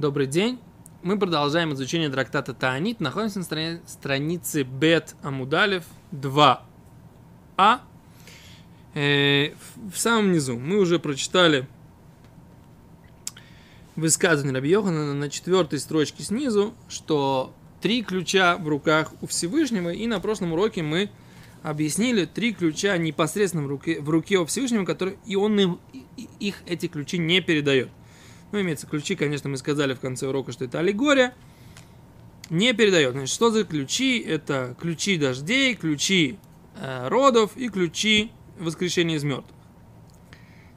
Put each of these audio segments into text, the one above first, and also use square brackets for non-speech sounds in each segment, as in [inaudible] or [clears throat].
Добрый день. Мы продолжаем изучение трактата Таанит. Находимся на страни- странице Бет Амудалев 2а. Э, в, самом низу мы уже прочитали высказывание Раби Йохана на четвертой строчке снизу, что три ключа в руках у Всевышнего, и на прошлом уроке мы объяснили три ключа непосредственно в руке, в руке у Всевышнего, которые, и он им, их, эти ключи, не передает. Ну, имеется ключи, конечно, мы сказали в конце урока, что это аллегория. Не передает. Значит, что за ключи? Это ключи дождей, ключи э, родов и ключи воскрешения из мертвых.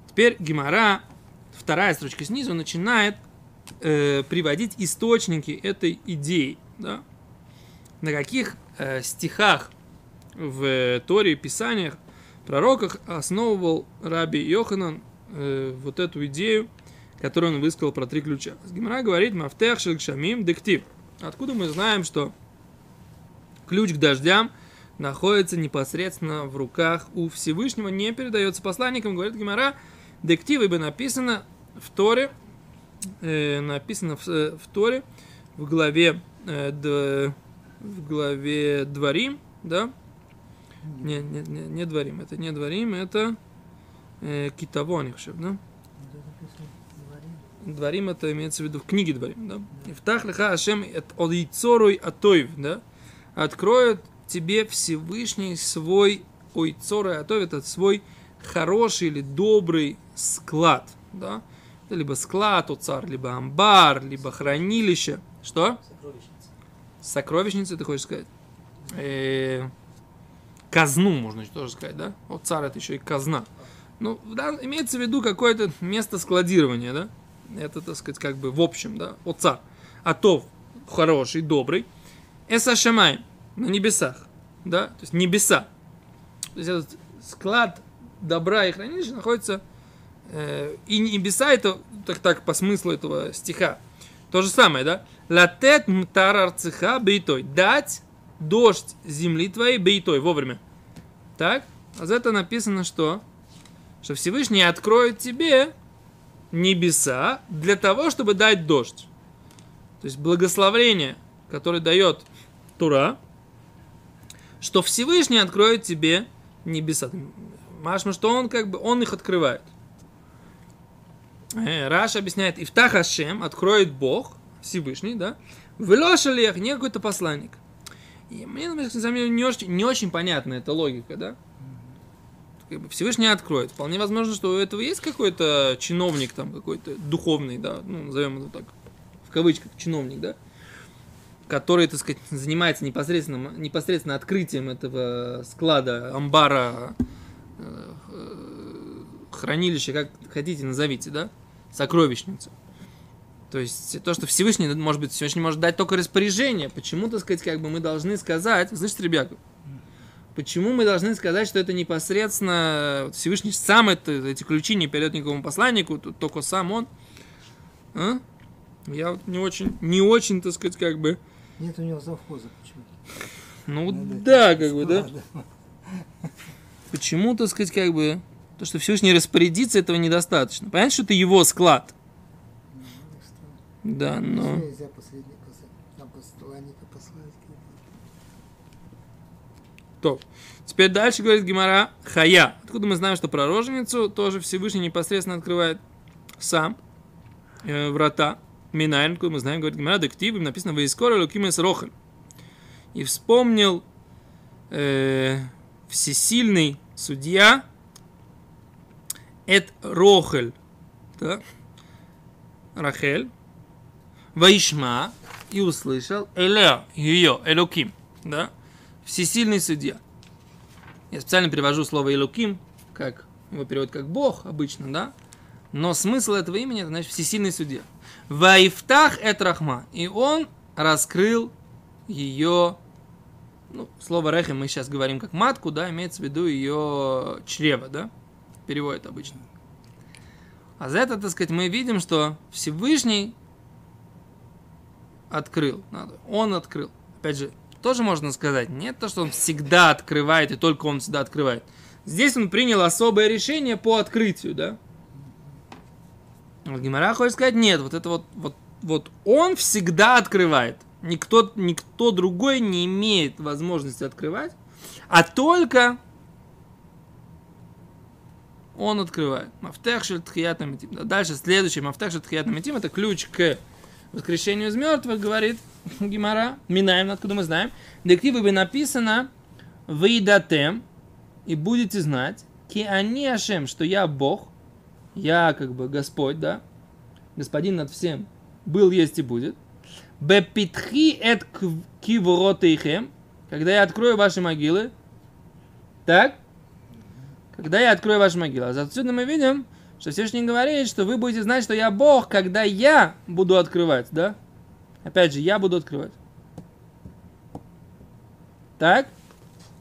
Теперь Гимара, вторая строчка снизу, начинает э, приводить источники этой идеи. Да? На каких э, стихах в э, Торе Писаниях, пророках основывал Раби Йоханан э, вот эту идею, которую он высказал про три ключа. Гимара говорит, мафтех шамим дектив. Откуда мы знаем, что ключ к дождям находится непосредственно в руках у Всевышнего, не передается посланникам, говорит Гимара, дектив, ибо написано в Торе, э, написано в, э, в Торе, в главе, э, д, в главе Дворим, да? Не, не, не, не Дворим, это не Дворим, это э, Китавоникшев, да? Дворим это имеется в виду в книге Дворим, да? Ифтах лиха Ашем от Ойцоруй Атоев, да? Откроет тебе Всевышний свой Ойцоруй Атоев, это свой хороший или добрый склад, да? Это либо склад, оцар, либо амбар, либо хранилище. Что? Сокровищница. Сокровищница, ты хочешь сказать? Э, казну, можно тоже сказать, да? Вот царь это еще и казна. Ну, да, имеется в виду какое-то место складирования, да? Это, так сказать, как бы в общем, да? Вот царь. Атов хороший, добрый. Эса Шамай на небесах, да? То есть небеса. То есть этот склад добра и хранилища находится э, и небеса это так так по смыслу этого стиха. То же самое, да? Латет мтар арцеха бейтой. Дать дождь земли твоей бейтой вовремя. Так? А за это написано что? Что Всевышний откроет тебе небеса для того, чтобы дать дождь. То есть благословение, которое дает Тура, что Всевышний откроет тебе небеса. Машма, что он как бы, он их открывает. Э, Раш объясняет, Ифтах Ашем, откроет Бог, Всевышний, да, Велошалех, не какой-то посланник. И мне, на самом деле, не очень, не очень понятна эта логика, да. Как бы Всевышний откроет. Вполне возможно, что у этого есть какой-то чиновник там, какой-то духовный, да, ну, назовем его так, в кавычках, чиновник, да, который, так сказать, занимается непосредственно, непосредственно открытием этого склада, амбара, э, э, хранилища, как хотите, назовите, да, сокровищницу. То есть то, что Всевышний, может быть, Всевышний может дать только распоряжение. Почему, так сказать, как бы мы должны сказать, слышите, ребята, почему мы должны сказать, что это непосредственно Всевышний сам это, эти ключи не передает никакому посланнику, только сам он. А? Я вот не очень, не очень, так сказать, как бы, Нет у него завхоза почему-то. ну Надо да, как бы, да. Почему, так сказать, как бы, то, что Всевышний распорядится, этого недостаточно. Понятно, что это его склад. Ну, что? Да, но... Нельзя последний То. Теперь дальше говорит Гимара Хая. Откуда мы знаем, что про роженицу тоже Всевышний непосредственно открывает сам э, врата. Минайн, откуда мы знаем, говорит Гимара Дектив, им написано «Ваискора лукимес рохель». И вспомнил э, всесильный судья Эд Рохель, да? Рахель, Ваишма, и услышал Элео, ее, Элоким, да? Всесильный судья. Я специально перевожу слово Элоким, как его переводят как Бог обычно, да? Но смысл этого имени это значит всесильный судья. Ваифтах эт Рахма. И он раскрыл ее, ну, слово рехем мы сейчас говорим как матку, да, имеется в виду ее чрево, да? Переводит обычно. А за это, так сказать, мы видим, что Всевышний открыл. Надо. Он открыл. Опять же, тоже можно сказать, нет то, что он всегда открывает, и только он всегда открывает. Здесь он принял особое решение по открытию, да? Гимара хочет сказать, нет, вот это вот, вот вот он всегда открывает. Никто, никто другой не имеет возможности открывать, а только он открывает. Мафтех шельтхиятна метим. Дальше следующий мафтех шельтхиятна метим это ключ к воскрешению из мертвых, говорит [laughs] Гимара. Минаем, откуда мы знаем. Дективы бы написано «Выйдатем» и будете знать «Ки они Ашем», что я Бог, я как бы Господь, да, Господин над всем, был, есть и будет. Бепитхи эт кивротейхем, когда я открою ваши могилы. Так? Когда я открою ваши могилы. А отсюда мы видим, что Всевышний говорит, что вы будете знать, что я Бог, когда я буду открывать, да? Опять же, я буду открывать. Так?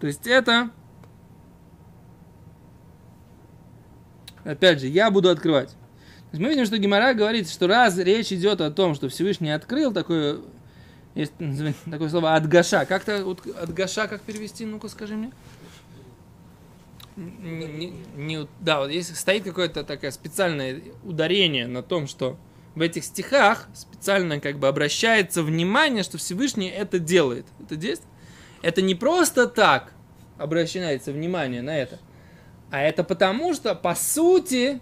То есть это... Опять же, я буду открывать. То есть мы видим, что Гимара говорит, что раз речь идет о том, что Всевышний открыл такое, есть такое слово «отгаша». Как-то вот «отгаша» как перевести? Ну-ка скажи мне не, не, да, вот если стоит какое-то такое специальное ударение на том, что в этих стихах специально как бы обращается внимание, что Всевышний это делает. Это действие. Это не просто так обращается внимание на это, а это потому, что по сути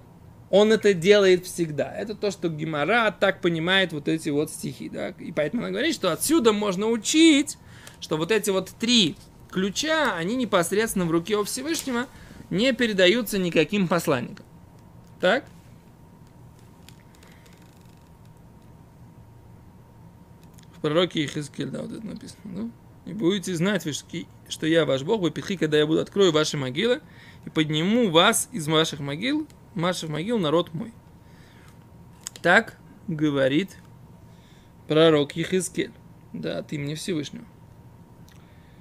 он это делает всегда. Это то, что Гимара так понимает вот эти вот стихи. Да? И поэтому она говорит, что отсюда можно учить, что вот эти вот три ключа, они непосредственно в руке у Всевышнего не передаются никаким посланникам. Так? В пророке Ихискель, да, вот это написано. Ну? И будете знать, что я ваш Бог, вы пихи, когда я буду открою ваши могилы и подниму вас из ваших могил, ваших могил народ мой. Так говорит пророк Ехискель, да, от имени Всевышнего.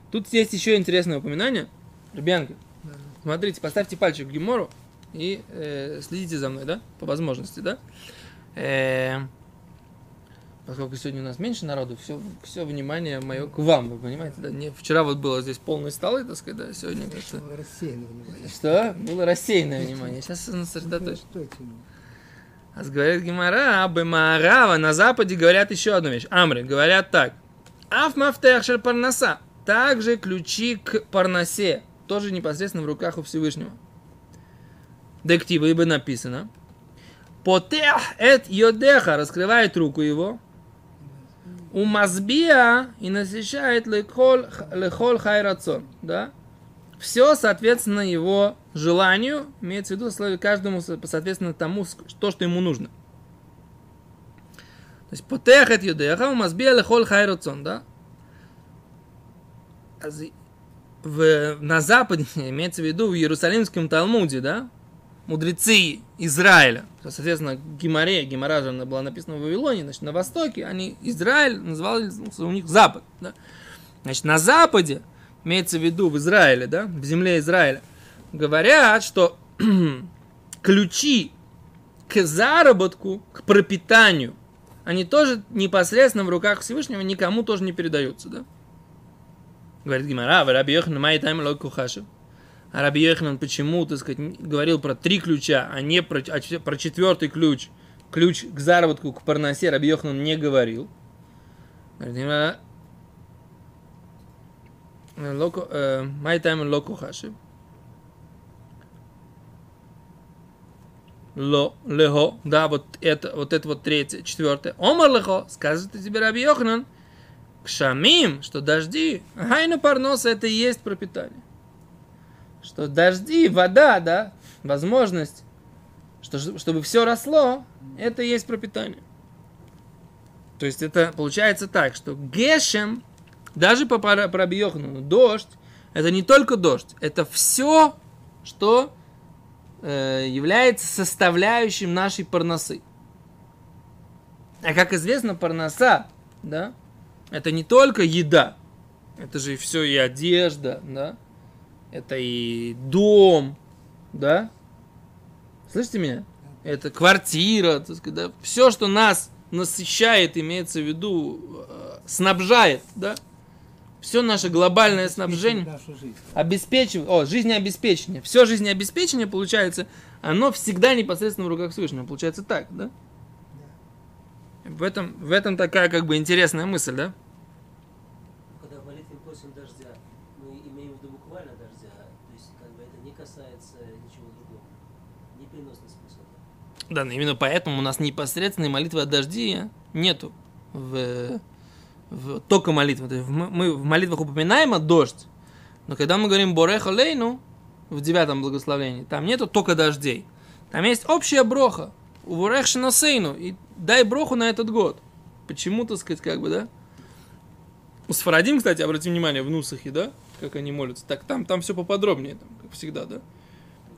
Тут есть еще интересное упоминание. Ребенка, да. смотрите, поставьте пальчик в Гемору и э, следите за мной, да, по возможности, да. Э, поскольку сегодня у нас меньше народу, все, все внимание мое к вам, вы понимаете, да? Не, вчера вот было здесь полный столы, так сказать, да, сегодня как-то... Было рассеянное внимание. Что? Было рассеянное внимание. Сейчас сосредоточим. А говорит Гимара, Абы Маарава, на Западе говорят еще одну вещь. Амры, говорят так. Аф мафтех шель парнаса также ключи к парносе, тоже непосредственно в руках у Всевышнего. Дектива ибо написано. Потех эт йодеха раскрывает руку его. У мазбия и насыщает лехол, лехол хайрацон. Да? Все, соответственно, его желанию, имеется в виду каждому, соответственно, тому, то, что ему нужно. То есть, потех эт йодеха, у мазбия лехол хайрацон. Да? в, на Западе, [laughs] имеется в виду в Иерусалимском Талмуде, да, мудрецы Израиля, соответственно, Гимаре, Гимара же была написана в Вавилоне, значит, на Востоке, они Израиль называли у них Запад, да. Значит, на Западе, имеется в виду в Израиле, да, в земле Израиля, говорят, что [clears throat] ключи к заработку, к пропитанию, они тоже непосредственно в руках Всевышнего никому тоже не передаются, да. Говорит Гимара, Раби Йохан, май тайм лог кухашев. А Раби Йохан, почему, так сказать, говорил про три ключа, а не про, а, про четвертый ключ, ключ к заработку, к парносе, Раби Йохан не говорил. Май тайм лог кухашев. Ло, лехо, да, вот это, вот это вот третье, четвертое. Омар лехо, скажет тебе Раби Йоханан, Кшамим, что дожди, гайна парноса это и есть пропитание. Что дожди, вода, да, возможность, что, чтобы все росло, это и есть пропитание. То есть это получается так, что гешем, даже по пробьехну, дождь, это не только дождь, это все, что э, является составляющим нашей парносы. А как известно, парноса, да, это не только еда, это же все и одежда, да, это и дом, да, слышите меня? Это квартира, так сказать, да? все, что нас насыщает, имеется в виду, э, снабжает, да, все наше глобальное снабжение обеспечивает, о, жизнеобеспечение, все жизнеобеспечение получается, оно всегда непосредственно в руках Всевышнего, получается так, да? В этом, в этом такая как бы интересная мысль, да? Когда в молитве просим дождя, мы имеем в виду буквально дождя, то есть как бы это не касается ничего другого. Не переносный смысл. Да, но именно поэтому у нас непосредственной молитвы о дожде нету в, в только молитвы. То есть мы в молитвах упоминаем о дождь, но когда мы говорим Бореха Лейну в девятом благословении, там нету только дождей. Там есть общая броха. У Борех Шиносейну. И дай броху на этот год. Почему, так сказать, как бы, да? У Сфарадим, кстати, обратим внимание, в Нусахе, да? Как они молятся. Так там, там все поподробнее, там, как всегда, да?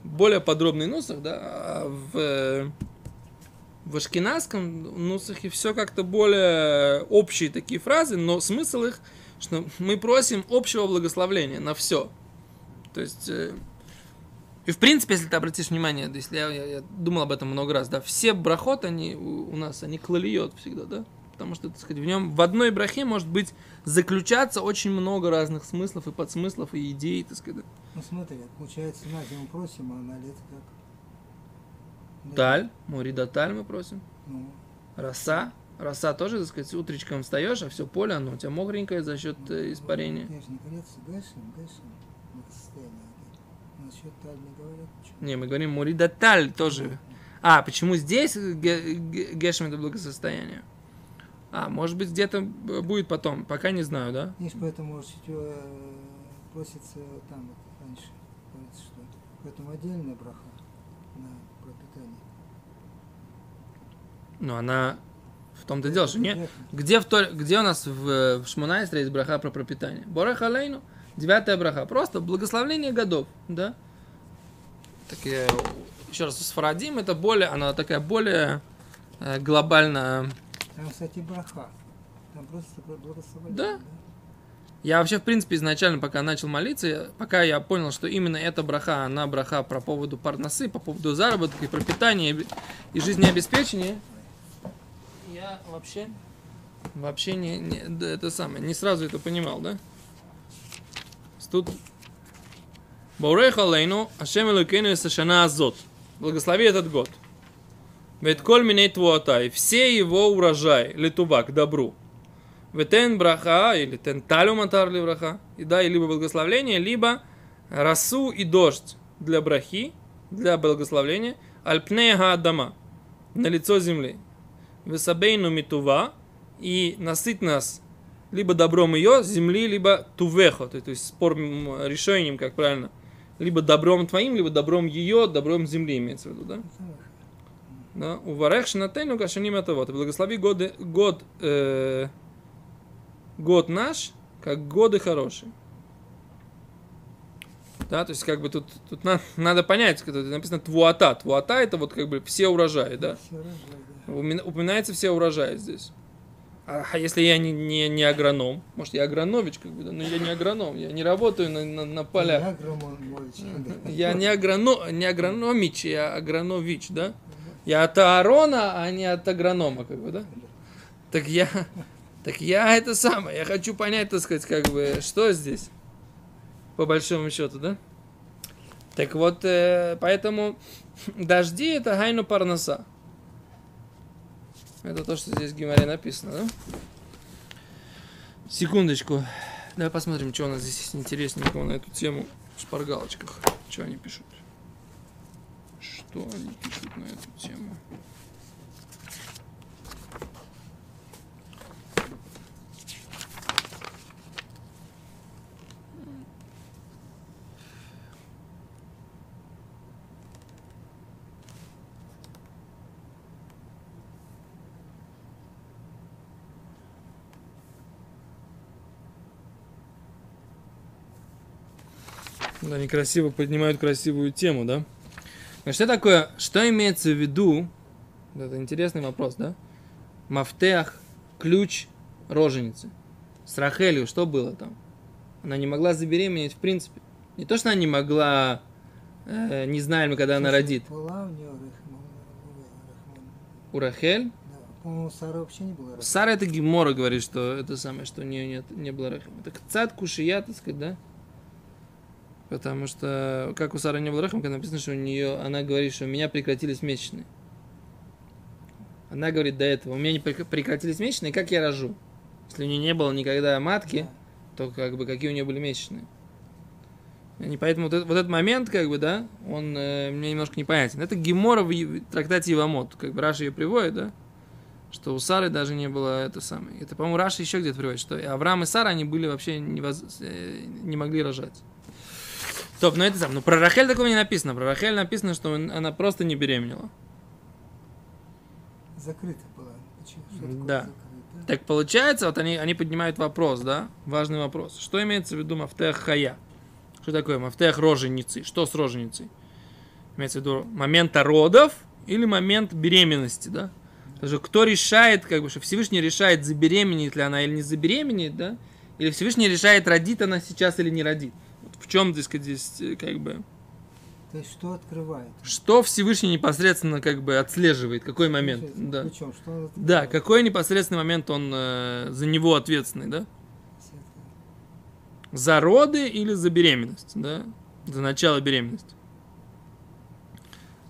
Более подробный Нусах, да? А в, в Ашкенадском Нусахе все как-то более общие такие фразы, но смысл их, что мы просим общего благословления на все. То есть, э, и в принципе, если ты обратишь внимание, то если я, я- я думал об этом много раз, да, все брахот, они у, у нас, они клалиот всегда, да, потому что, так сказать, в нем в одной брахе может быть заключаться очень много разных смыслов и подсмыслов и идей, так сказать. Ну смотри, получается, на зиму просим, а на лето как? Ну, Таль, Мурида Таль мы просим. Ну, Роса, роса тоже, так сказать, утречком встаешь, а все поле, оно у тебя мокренькое за счет э, испарения. Я же не говорят, Гэшем, благосостояние. Насчет таль не говорят. Не, мы говорим Мурида Таль тоже. А, почему здесь ге- ге- Гешем это благосостояние? А, может быть, где-то б- будет потом, пока не знаю, да? Видишь, поэтому может э, просится там вот раньше, говорится, что поэтому отдельная браха на пропитание. Но она в том-то и дело, что не, Понятно. где, в Торе- где у нас в, в Шмонайстре есть браха про пропитание? Борех Алейну, девятая браха, просто благословление годов, да? Так я, еще раз, с Фарадим это более, она такая более э, глобальная Там, кстати, браха. Там просто про благословение. Да. Я вообще, в принципе, изначально, пока начал молиться, пока я понял, что именно эта браха, она браха про поводу парносы, по поводу заработка и пропитания и бе- и жизнеобеспечения, я вообще, вообще не, не- да, это самое, не сразу это понимал, да? Тут Баурех Алейну, Ашем Элокейну Сашана Азот. Благослови этот год. Ведь коль миней твуатай, все его урожай, летува, к добру. Ветен браха, или тен талю матар ли браха, и дай либо благословление, либо росу и дождь для брахи, для благословления, альпнега адама, на лицо земли. Весабейну митува, и насыть нас либо добром ее, земли, либо тувехо, то есть спор решением, как правильно, либо добром твоим, либо добром ее, добром земли имеется в виду, да? Да, у варех шинатейну кашаним это вот. Благослови годы, год, э, год наш, как годы хорошие. Да, то есть как бы тут, тут на- надо понять, когда написано твуата. Твуата это вот как бы все урожаи, да. Все Упоминается все урожаи здесь. А а если я не, не, не агроном, может я агронович, как бы, да, но я не агроном, я не работаю на, на, на полях. [laughs] Я не, агроно, не агрономич, я агронович, да? Я от Аарона, а не от агронома, как бы, да? Так я, так я это самое, я хочу понять, так сказать, как бы, что здесь, по большому счету, да? Так вот, э, поэтому [laughs] дожди это гайну парноса. Это то, что здесь в Гимаре написано, да? Секундочку. Давай посмотрим, что у нас здесь есть интересненького на эту тему в шпаргалочках. Что они пишут? Что они пишут на эту тему? Они красиво поднимают красивую тему, да? Но что такое, что имеется в виду, это интересный вопрос, да? Мафтех, ключ роженицы. С Рахелью что было там? Она не могла забеременеть в принципе. Не то, что она не могла, э, не знаем, когда она родит. Была у нее. У Рахель, у Сары вообще не было. Сара это Гимора говорит, что это самое, что у нее нет, не было Рахим. Это цад кушия, так сказать, да? Потому что, как у Сары не было רחם, когда написано, что у нее, она говорит, что у меня прекратились месячные. Она говорит до этого, у меня не прек- прекратились месячные, как я рожу? Если у нее не было никогда матки, то как бы какие у нее были месячные. И поэтому вот, этот- вот этот момент, как бы, да, он э, мне немножко непонятен. Это Гемора в трактате Ивамот, как бы Раши ее приводит, да, что у Сары даже не было это самое. Это, по-моему, Раши еще где-то приводит, что Авраам и Сара, они были вообще невоз- э, не могли рожать. Топ, ну это сам. Ну про Рахель такого не написано. Про Рахель написано, что он- она просто не беременела. Закрыто было. Почему? Что Да. закрыто? Так получается, вот они, они поднимают вопрос, да? Важный вопрос. Что имеется в виду мафтех хая? Что такое мафтех роженицы? Что с роженицей? Имеется в виду момента родов или момент беременности, да? Даже кто решает, как бы, что Всевышний решает, забеременеет ли она или не забеременеет, да? Или Всевышний решает, родит она сейчас или не родит. Вот в чем, так сказать, здесь, э, как бы, То есть что открывает? что Всевышний непосредственно, как бы, отслеживает, какой момент, да. Причем, что он Да, какой непосредственный момент он э, за него ответственный, да? За роды или за беременность, да? За начало беременности.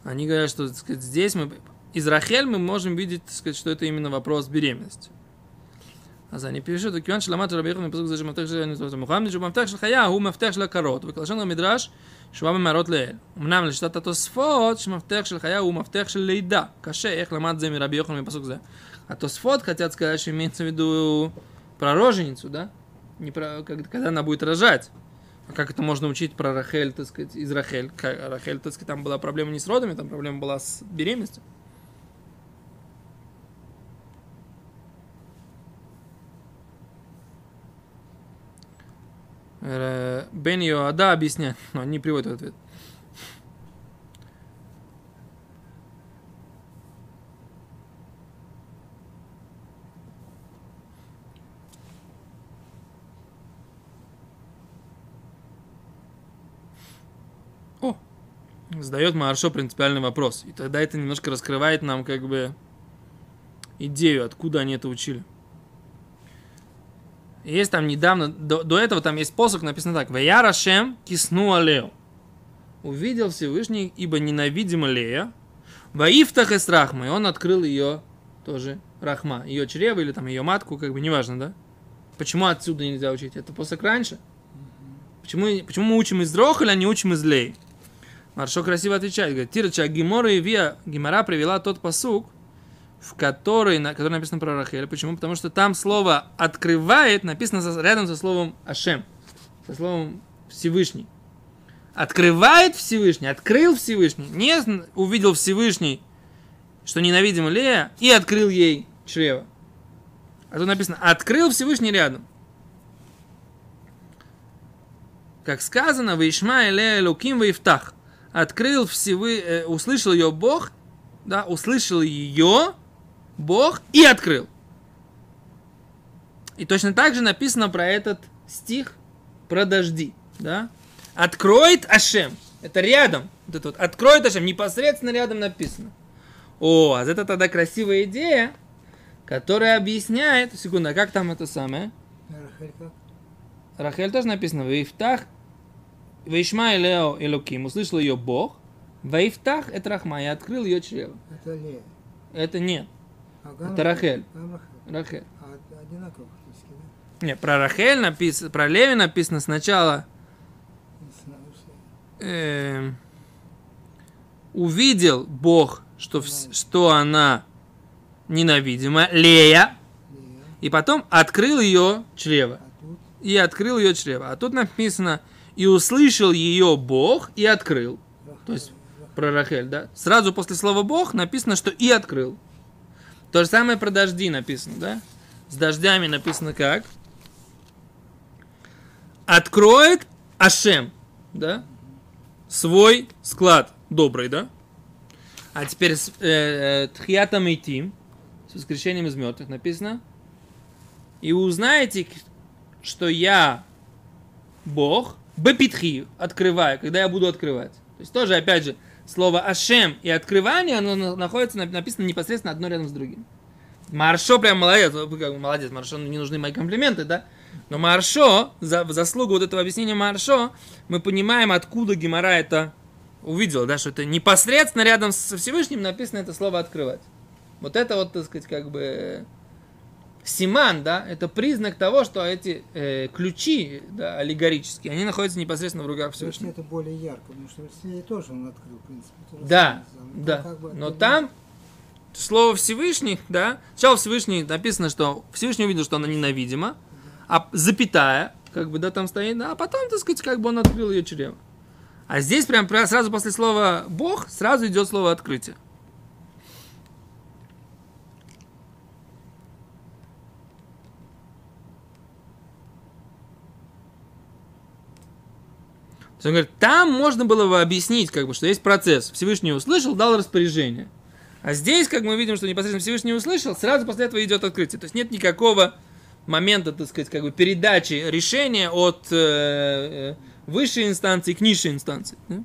Они говорят, что так сказать, здесь мы из Рахель мы можем видеть, так сказать, что это именно вопрос беременности. אז אני פשוט, וכיוון שלמדתי רבי יחנן בפסוק זה שמבטח של מוחמד, שהוא מבטח של חיה, הוא מפתח של הקרות, וכלשון המדרש, שהוא בא במערות לאל. אמנם לשיטת התוספות, שמפתח של חיה הוא מפתח של לידה. קשה, איך למד זה מרבי יוחנן בפסוק זה. התוספות хотят сказать, что имеется в виду про роженицу, да? Не про, когда, когда она будет рожать. А как это можно учить про Рахель, так сказать, из Рахель? Как, Рахель, так сказать, там была проблема не с родами, там проблема была с беременностью. Бен Йоада объясняет, но не приводит ответ. О, задает Маршо принципиальный вопрос. И тогда это немножко раскрывает нам как бы идею, откуда они это учили. Есть там недавно, до, до этого там есть посох, написано так. Вая Рашем кисну алео. Увидел Всевышний, ибо ненавидима Лея. Ваифтах эс рахма. И он открыл ее тоже рахма. Ее чрево или там ее матку, как бы неважно, да? Почему отсюда нельзя учить? Это посох раньше? Почему, почему мы учим из Рохаля, а не учим из Лей? Маршо красиво отвечает. Говорит, Тирача Гимора и Вия Гимара привела тот посук, в который, на, который написано про Рахель. Почему? Потому что там слово «открывает» написано со- рядом со словом «Ашем», со словом «Всевышний». Открывает Всевышний, открыл Всевышний, не увидел Всевышний, что ненавидим Лея, и открыл ей чрево. А тут написано «открыл Всевышний рядом». Как сказано, «Вишма Лея Луким Ваифтах». Открыл Всевы, э, услышал ее Бог, да, услышал ее Бог и открыл. И точно так же написано про этот стих про дожди, да? Откроет Ашем. Это рядом. Вот это вот. Откроет Ашем. Непосредственно рядом написано. О, а это тогда красивая идея, которая объясняет... Секунду, а как там это самое? Рахель как? Рахель тоже написано. Вейфтах. Вейшма Лео Элоким. Услышал ее Бог. Вейфтах это Рахма. И открыл ее чрево. Это Лея. Это нет. А Гам- Это Рахель. Рахель. Рахель. А одинаково практически, да? Не, про Рахель написано, про Леви написано сначала эм, увидел Бог, что, вс- что она ненавидима, Лея, Лея. и потом открыл ее чрево. А тут И открыл ее чрево. А тут написано, и услышал ее Бог, и открыл. Рахель. То есть про Рахель, да? Сразу после слова Бог написано, что и открыл. То же самое про дожди написано, да? С дождями написано как? Откроет Ашем, да? Свой склад добрый, да? А теперь с э, э, Тхьятам Эйтим, с воскрешением из мертвых написано. И узнаете, что я Бог, Бепитхи, открываю, когда я буду открывать. То есть тоже, опять же, слово Ашем и открывание, оно на- находится, нап- написано непосредственно одно рядом с другим. Маршо прям молодец, молодец, Маршо, не нужны мои комплименты, да? Но Маршо, за заслугу вот этого объяснения Маршо, мы понимаем, откуда Гемора это увидел, да, что это непосредственно рядом со Всевышним написано это слово «открывать». Вот это вот, так сказать, как бы симан, да, это признак того, что эти э, ключи, да, аллегорические, они находятся непосредственно в руках Всевышнего. это более ярко, потому что в Исследии тоже он открыл, в принципе. Да. Там да. как бы Но там слово Всевышний, да, сначала Всевышний написано, что Всевышний увидел, что она ненавидима, а запятая, как бы, да, там стоит, да, а потом, так сказать, как бы он открыл ее чрево. А здесь прям сразу после слова Бог сразу идет слово открытие. То есть он говорит, там можно было бы объяснить, как бы, что есть процесс. Всевышний услышал, дал распоряжение. А здесь, как мы видим, что непосредственно Всевышний услышал, сразу после этого идет открытие. То есть нет никакого момента, так сказать, как бы передачи решения от э, э, высшей инстанции к низшей инстанции. да?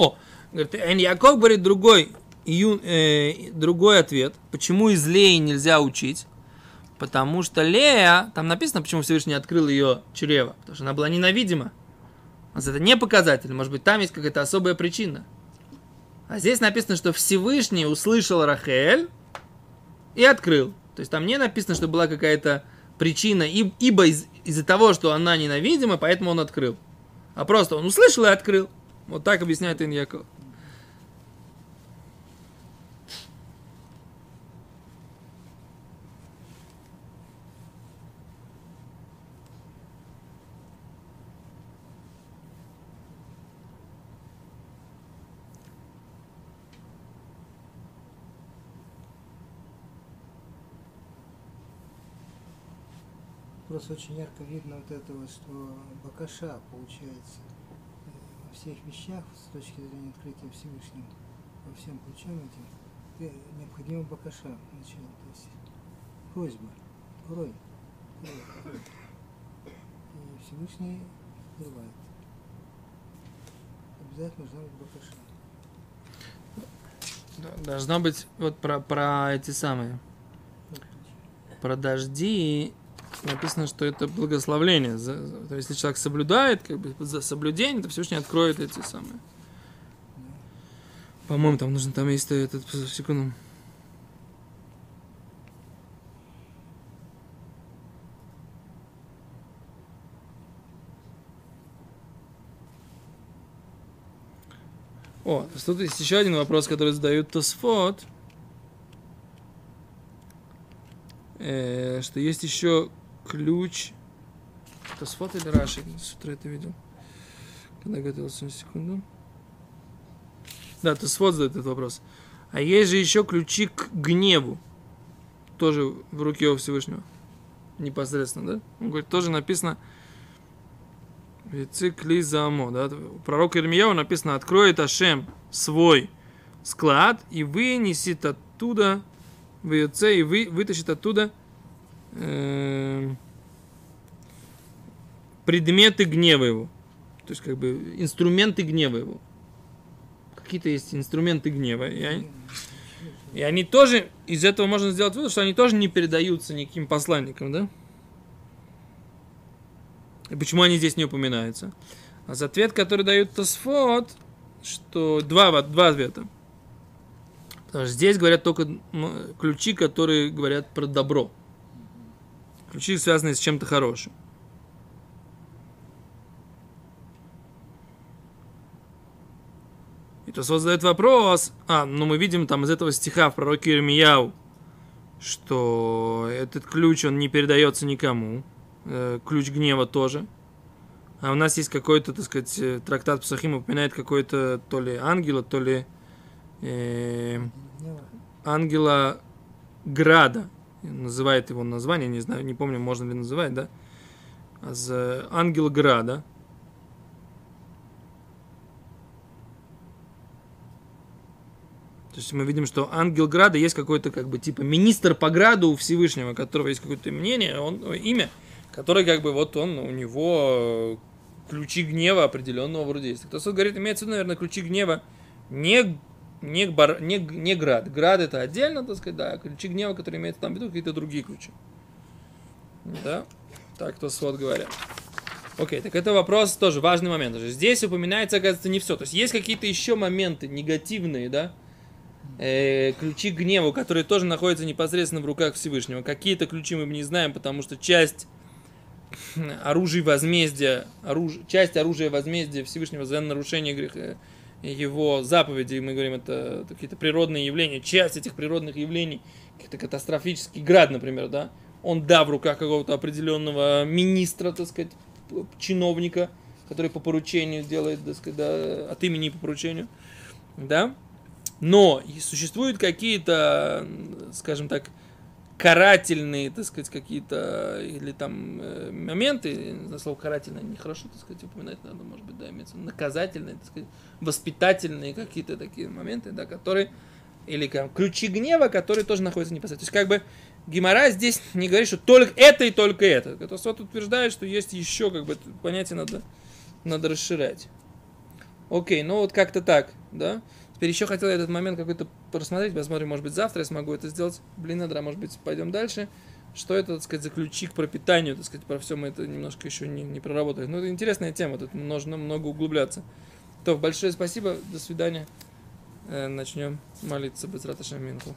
О, говорит, Эн Яков говорит другой, ию- э, другой ответ. Почему из Леи нельзя учить? Потому что Лея, там написано, почему Всевышний открыл ее чрево. Потому что она была ненавидима. Это не показатель. Может быть, там есть какая-то особая причина. А здесь написано, что Всевышний услышал Рахель и открыл. То есть там не написано, что была какая-то причина, ибо из- из-за того, что она ненавидима, поэтому он открыл. А просто он услышал и открыл. Вот так объясняет Ин Очень ярко видно вот это вот, что Бакаша получается э, во всех вещах с точки зрения открытия Всевышнего, по всем ключам этим, э, необходимо Бакаша вначале, то есть просьба, открой. И Всевышний открывает. Обязательно должна быть Бакаша. Да, Должно быть вот про, про эти самые, про дожди написано, что это благословление. За- то есть, если человек соблюдает, как бы за соблюдение, то Всевышний откроет эти самые. По-моему, там нужно, там есть этот, секунду. О, тут есть еще один вопрос, который задают Тосфот. Э, что есть еще ключ. Тосфот или Раши? С утра это видел. Когда готовился на секунду. Да, Тосфот задает этот вопрос. А есть же еще ключи к гневу. Тоже в руке у Всевышнего. Непосредственно, да? Он говорит, тоже написано Вицикли замо, да? У пророка Ирмияу написано, откроет Ашем свой склад и вынесет оттуда, выйдет и вы, вытащит оттуда эм, предметы гнева его. То есть, как бы, инструменты гнева его. Какие-то есть инструменты гнева. И они, и они тоже, из этого можно сделать вывод, что они тоже не передаются никаким посланникам, да? И почему они здесь не упоминаются? А за ответ, который дают Тосфот, что два, два ответа. Потому что здесь говорят только ключи, которые говорят про добро. Ключи, связанные с чем-то хорошим. И Тосфот задает вопрос, а, ну мы видим там из этого стиха в пророке Ирмияу, что этот ключ, он не передается никому. Э, ключ гнева тоже. А у нас есть какой-то, так сказать, э, трактат Псахим упоминает какой-то то ли ангела, то ли э, ангела Града. Называет его название, не знаю, не помню, можно ли называть, да? А за ангел Града. То есть мы видим, что ангел Града есть какой-то как бы типа министр по граду у Всевышнего, у которого есть какое-то мнение, он, э, имя, которое как бы вот он, у него э, ключи гнева определенного вроде есть. Кто-то говорит, имеется в виду, наверное, ключи гнева не, не, бар, не, не град. Град это отдельно, так сказать, да, а ключи гнева, которые имеются там в виду, какие-то другие ключи. Да? Так то свод говорят. Окей, так это вопрос тоже важный момент. Здесь упоминается, оказывается, не все. То есть есть какие-то еще моменты негативные, да? Э, ключи гневу, которые тоже находятся непосредственно в руках Всевышнего. Какие-то ключи мы не знаем, потому что часть оружия возмездия, оруж... часть оружия возмездия Всевышнего за нарушение греха, его заповеди, мы говорим, это какие-то природные явления, часть этих природных явлений, какой-то катастрофический град, например, да, он, да, в руках какого-то определенного министра, так сказать, чиновника, который по поручению делает, так сказать, да, от имени по поручению, да, но существуют какие-то, скажем так, карательные, так сказать, какие-то или там э, моменты, на слово карательное нехорошо, так сказать, упоминать надо, может быть, да, имеется наказательные, так сказать, воспитательные какие-то такие моменты, да, которые, или как, ключи гнева, которые тоже находятся непосредственно. То есть, как бы, Гимара здесь не говорит, что только это и только это. Вот утверждает, что есть еще, как бы, понятие надо, надо расширять. Окей, ну вот как-то так, да. Теперь еще хотел я этот момент какой-то просмотреть, посмотрим, может быть, завтра я смогу это сделать. Блин, надо, может быть, пойдем дальше. Что это, так сказать, за ключи к пропитанию, так сказать, про все мы это немножко еще не, не проработали. Но это интересная тема, тут нужно много углубляться. То, большое спасибо, до свидания. Э, начнем молиться без Раташаминку.